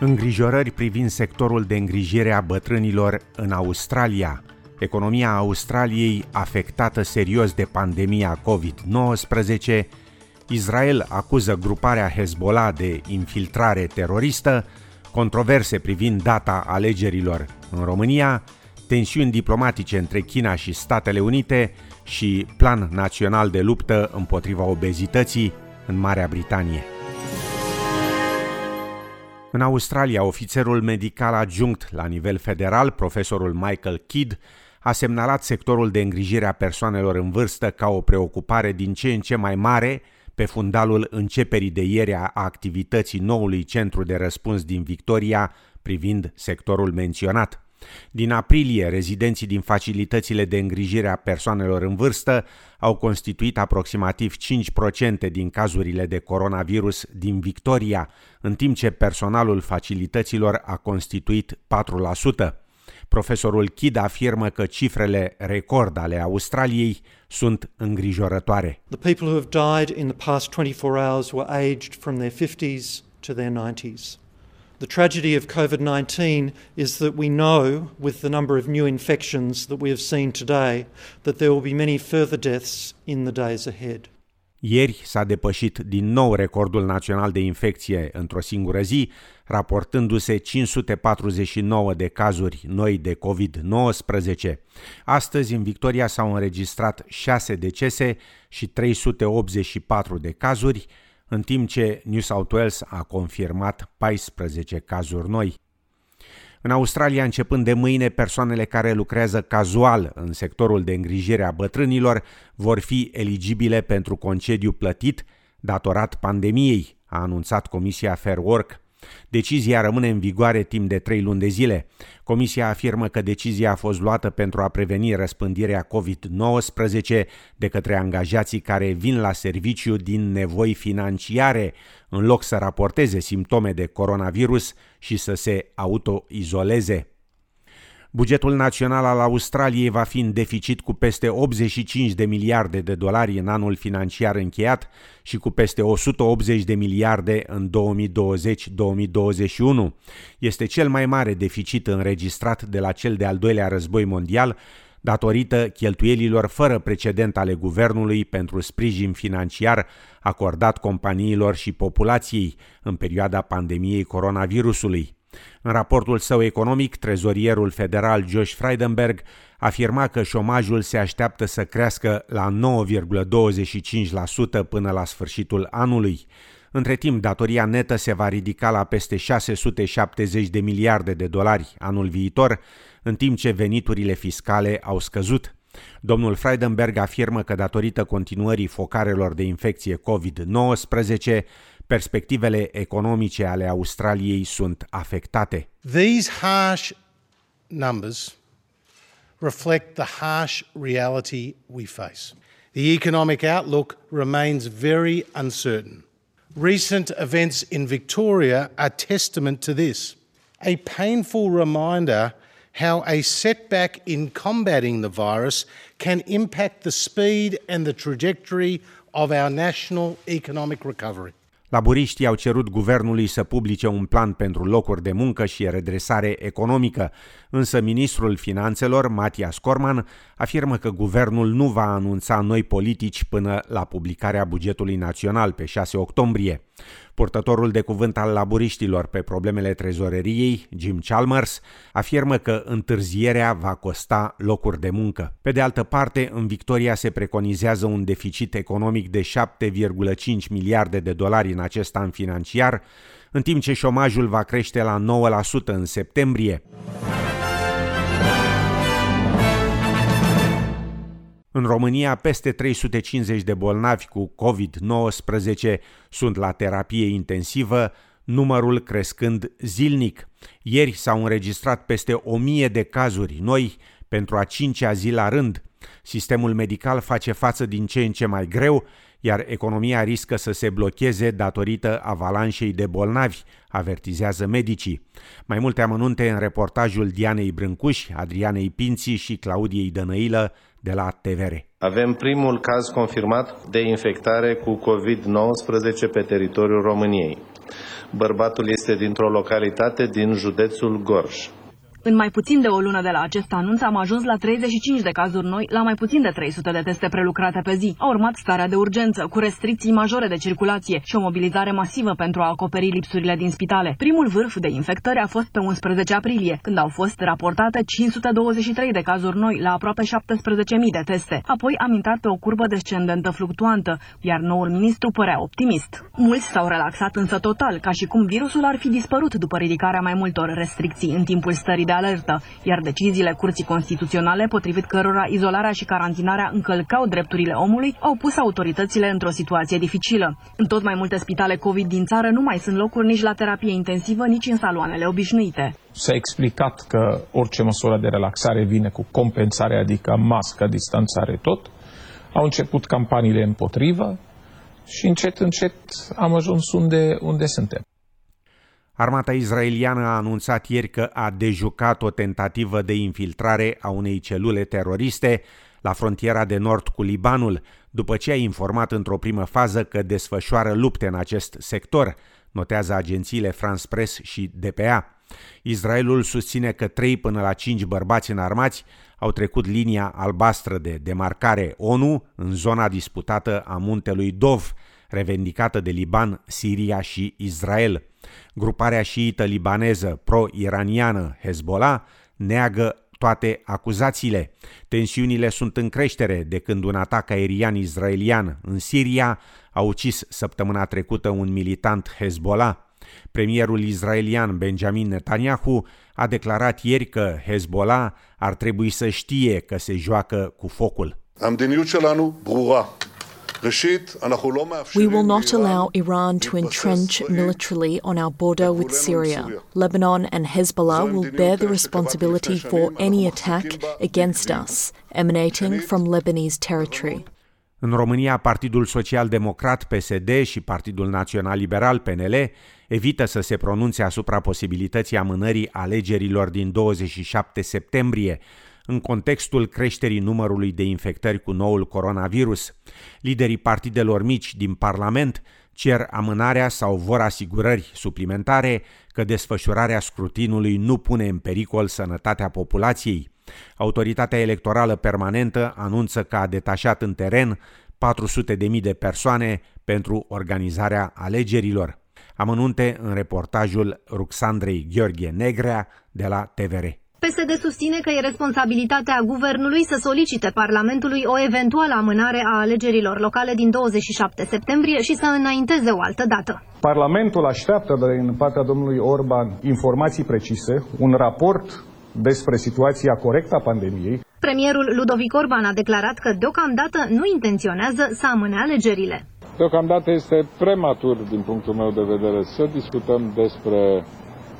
Îngrijorări privind sectorul de îngrijire a bătrânilor în Australia. Economia Australiei afectată serios de pandemia COVID-19. Israel acuză gruparea Hezbollah de infiltrare teroristă. Controverse privind data alegerilor în România. Tensiuni diplomatice între China și Statele Unite și plan național de luptă împotriva obezității în Marea Britanie. În Australia, ofițerul medical adjunct la nivel federal, profesorul Michael Kidd, a semnalat sectorul de îngrijire a persoanelor în vârstă ca o preocupare din ce în ce mai mare pe fundalul începerii de ieri a activității noului centru de răspuns din Victoria privind sectorul menționat. Din aprilie, rezidenții din facilitățile de îngrijire a persoanelor în vârstă au constituit aproximativ 5% din cazurile de coronavirus din Victoria, în timp ce personalul facilităților a constituit 4%. Profesorul Kidd afirmă că cifrele record ale Australiei sunt îngrijorătoare. The people who have died in the past 24 hours were aged from their 50s to their 90s. The tragedy of COVID 19 is that we know, with the number of new infections that we have seen today, that there will be many further deaths in the days ahead. Ieri s-a depășit din nou recordul național de infecție într-o singură zi, raportându-se 549 de cazuri noi de COVID-19. Astăzi, în Victoria s-au înregistrat 6 decese și 384 de cazuri, în timp ce New South Wales a confirmat 14 cazuri noi. În Australia, începând de mâine, persoanele care lucrează cazual în sectorul de îngrijire a bătrânilor vor fi eligibile pentru concediu plătit datorat pandemiei, a anunțat Comisia Fair Work. Decizia rămâne în vigoare timp de trei luni de zile. Comisia afirmă că decizia a fost luată pentru a preveni răspândirea COVID-19 de către angajații care vin la serviciu din nevoi financiare, în loc să raporteze simptome de coronavirus și să se autoizoleze. Bugetul național al Australiei va fi în deficit cu peste 85 de miliarde de dolari în anul financiar încheiat și cu peste 180 de miliarde în 2020-2021. Este cel mai mare deficit înregistrat de la cel de-al doilea război mondial, datorită cheltuielilor fără precedent ale guvernului pentru sprijin financiar acordat companiilor și populației în perioada pandemiei coronavirusului. În raportul său economic, trezorierul federal Josh Frydenberg afirma că șomajul se așteaptă să crească la 9,25% până la sfârșitul anului. Între timp, datoria netă se va ridica la peste 670 de miliarde de dolari anul viitor, în timp ce veniturile fiscale au scăzut. Domnul Freidenberg afirmă că datorită continuării focarelor de infecție COVID-19, perspectivele economice ale Australiei sunt afectate. These harsh numbers reflect the harsh reality we face. The economic outlook remains very uncertain. Recent events in Victoria are testament to this. A painful reminder how a setback in combating the virus can impact the speed and the trajectory of our national economic recovery. Laburiștii au cerut guvernului să publice un plan pentru locuri de muncă și redresare economică, însă ministrul finanțelor, Matias Corman, afirmă că guvernul nu va anunța noi politici până la publicarea bugetului național pe 6 octombrie. Purtătorul de cuvânt al laburiștilor pe problemele trezoreriei, Jim Chalmers, afirmă că întârzierea va costa locuri de muncă. Pe de altă parte, în Victoria se preconizează un deficit economic de 7,5 miliarde de dolari în acest an financiar, în timp ce șomajul va crește la 9% în septembrie. În România, peste 350 de bolnavi cu COVID-19 sunt la terapie intensivă, numărul crescând zilnic. Ieri s-au înregistrat peste 1000 de cazuri noi pentru a cincea zi la rând. Sistemul medical face față din ce în ce mai greu, iar economia riscă să se blocheze datorită avalanșei de bolnavi, avertizează medicii. Mai multe amănunte în reportajul Dianei Brâncuși, Adrianei Pinții și Claudiei Dănăilă de la TVR. Avem primul caz confirmat de infectare cu COVID-19 pe teritoriul României. Bărbatul este dintr-o localitate din județul Gorj. În mai puțin de o lună de la acest anunț am ajuns la 35 de cazuri noi, la mai puțin de 300 de teste prelucrate pe zi. A urmat starea de urgență, cu restricții majore de circulație și o mobilizare masivă pentru a acoperi lipsurile din spitale. Primul vârf de infectări a fost pe 11 aprilie, când au fost raportate 523 de cazuri noi la aproape 17.000 de teste. Apoi am intrat pe o curbă descendentă fluctuantă, iar noul ministru părea optimist. Mulți s-au relaxat însă total, ca și cum virusul ar fi dispărut după ridicarea mai multor restricții în timpul stării de alertă, iar deciziile Curții Constituționale, potrivit cărora izolarea și carantinarea încălcau drepturile omului, au pus autoritățile într-o situație dificilă. În tot mai multe spitale COVID din țară nu mai sunt locuri nici la terapie intensivă, nici în saloanele obișnuite. S-a explicat că orice măsură de relaxare vine cu compensare, adică mască, distanțare, tot. Au început campaniile împotrivă și încet, încet am ajuns unde, unde suntem. Armata izraeliană a anunțat ieri că a dejucat o tentativă de infiltrare a unei celule teroriste la frontiera de nord cu Libanul, după ce a informat într-o primă fază că desfășoară lupte în acest sector, notează agențiile France Press și DPA. Israelul susține că 3 până la 5 bărbați înarmați au trecut linia albastră de demarcare ONU în zona disputată a muntelui Dov, revendicată de Liban, Siria și Israel. Gruparea șiită libaneză pro-iraniană Hezbollah neagă toate acuzațiile. Tensiunile sunt în creștere de când un atac aerian izraelian în Siria a ucis săptămâna trecută un militant Hezbollah. Premierul izraelian Benjamin Netanyahu a declarat ieri că Hezbollah ar trebui să știe că se joacă cu focul. המדיניות שלנו ברורה. We will not allow Iran to entrench militarily on our border with Syria. Lebanon and Hezbollah will bear the responsibility for any attack against us emanating from Lebanese territory. În România, Partidul Social Democrat PSD și Partidul Național Liberal PNL evită să se pronunțe asupra posibilității amânării alegerilor din 27 septembrie, în contextul creșterii numărului de infectări cu noul coronavirus. Liderii partidelor mici din Parlament cer amânarea sau vor asigurări suplimentare că desfășurarea scrutinului nu pune în pericol sănătatea populației. Autoritatea electorală permanentă anunță că a detașat în teren 400.000 de persoane pentru organizarea alegerilor. Amănunte în reportajul Ruxandrei Gheorghe Negrea de la TVR. PSD susține că e responsabilitatea guvernului să solicite Parlamentului o eventuală amânare a alegerilor locale din 27 septembrie și să înainteze o altă dată. Parlamentul așteaptă din partea domnului Orban informații precise, un raport despre situația corectă a pandemiei. Premierul Ludovic Orban a declarat că deocamdată nu intenționează să amâne alegerile. Deocamdată este prematur, din punctul meu de vedere, să discutăm despre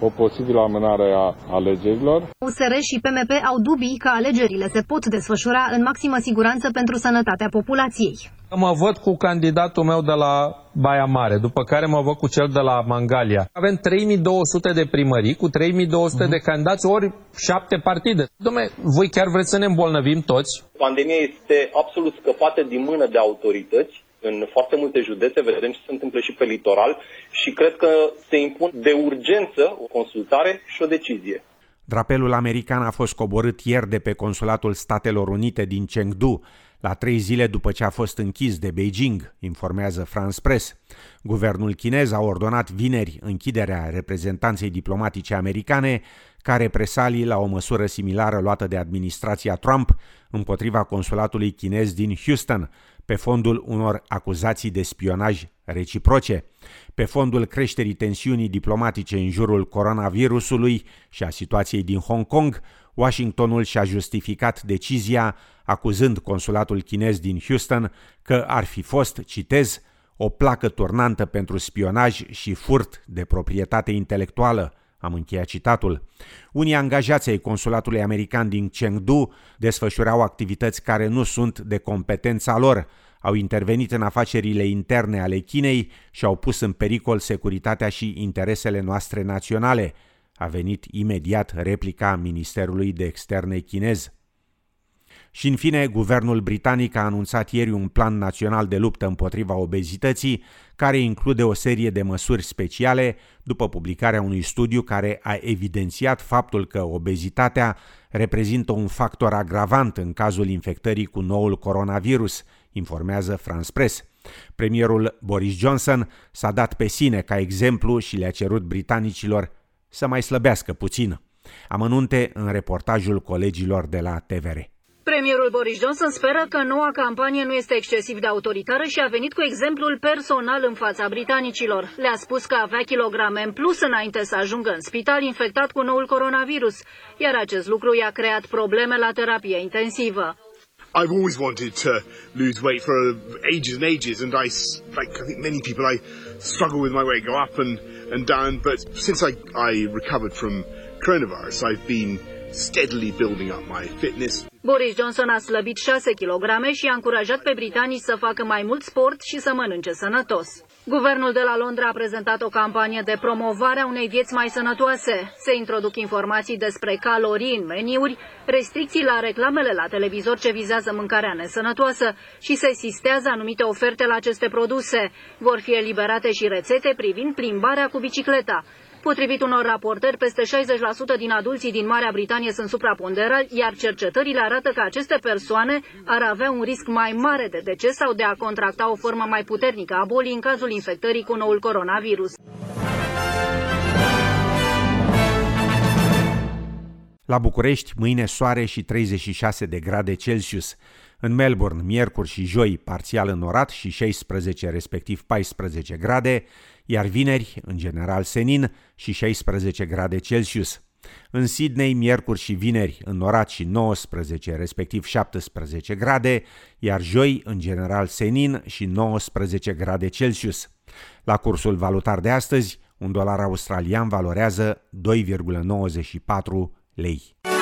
o posibilă amânare a alegerilor. USR și PMP au dubii că alegerile se pot desfășura în maximă siguranță pentru sănătatea populației. Mă văd cu candidatul meu de la Baia Mare, după care mă văd cu cel de la Mangalia. Avem 3200 de primării cu 3200 uh-huh. de candidați, ori șapte partide. Dom'le, voi chiar vreți să ne îmbolnăvim toți? Pandemia este absolut scăpată din mână de autorități în foarte multe județe, vedem ce se întâmplă și pe litoral și cred că se impun de urgență o consultare și o decizie. Drapelul american a fost coborât ieri de pe Consulatul Statelor Unite din Chengdu, la trei zile după ce a fost închis de Beijing, informează France Press. Guvernul chinez a ordonat vineri închiderea reprezentanței diplomatice americane ca represalii la o măsură similară luată de administrația Trump împotriva consulatului chinez din Houston, pe fondul unor acuzații de spionaj reciproce, pe fondul creșterii tensiunii diplomatice în jurul coronavirusului și a situației din Hong Kong, Washingtonul și-a justificat decizia acuzând consulatul chinez din Houston că ar fi fost, citez, o placă turnantă pentru spionaj și furt de proprietate intelectuală, am încheiat citatul. Unii angajați ai consulatului american din Chengdu desfășurau activități care nu sunt de competența lor, au intervenit în afacerile interne ale Chinei și au pus în pericol securitatea și interesele noastre naționale, a venit imediat replica Ministerului de Externe chinez. Și în fine, guvernul britanic a anunțat ieri un plan național de luptă împotriva obezității, care include o serie de măsuri speciale după publicarea unui studiu care a evidențiat faptul că obezitatea reprezintă un factor agravant în cazul infectării cu noul coronavirus, informează France Press. Premierul Boris Johnson s-a dat pe sine ca exemplu și le-a cerut britanicilor să mai slăbească puțin. Amănunte în reportajul colegilor de la TVR. Premierul Boris Johnson speră că noua campanie nu este excesiv de autoritară și a venit cu exemplul personal în fața britanicilor. Le-a spus că avea kilograme în plus înainte să ajungă în spital infectat cu noul coronavirus, iar acest lucru i-a creat probleme la terapie intensivă. I've always wanted to lose weight for ages and ages, and I, like I think many people, I struggle with my weight, go up and, and down. But since I, I recovered from coronavirus, I've been steadily building up my fitness. Boris Johnson a slăbit 6 kg și a încurajat pe britanici să facă mai mult sport și să mănânce sănătos. Guvernul de la Londra a prezentat o campanie de promovare a unei vieți mai sănătoase. Se introduc informații despre calorii în meniuri, restricții la reclamele la televizor ce vizează mâncarea nesănătoasă și se sistează anumite oferte la aceste produse. Vor fi eliberate și rețete privind plimbarea cu bicicleta. Potrivit unor raportări, peste 60% din adulții din Marea Britanie sunt supraponderali, iar cercetările arată că aceste persoane ar avea un risc mai mare de deces sau de a contracta o formă mai puternică a bolii în cazul infectării cu noul coronavirus. La București, mâine soare și 36 de grade Celsius. În Melbourne, miercuri și joi, parțial înorat și 16, respectiv 14 grade, iar vineri, în general senin, și 16 grade Celsius. În Sydney, miercuri și vineri, înorat și 19, respectiv 17 grade, iar joi, în general senin și 19 grade Celsius. La cursul valutar de astăzi, un dolar australian valorează 2,94 ley.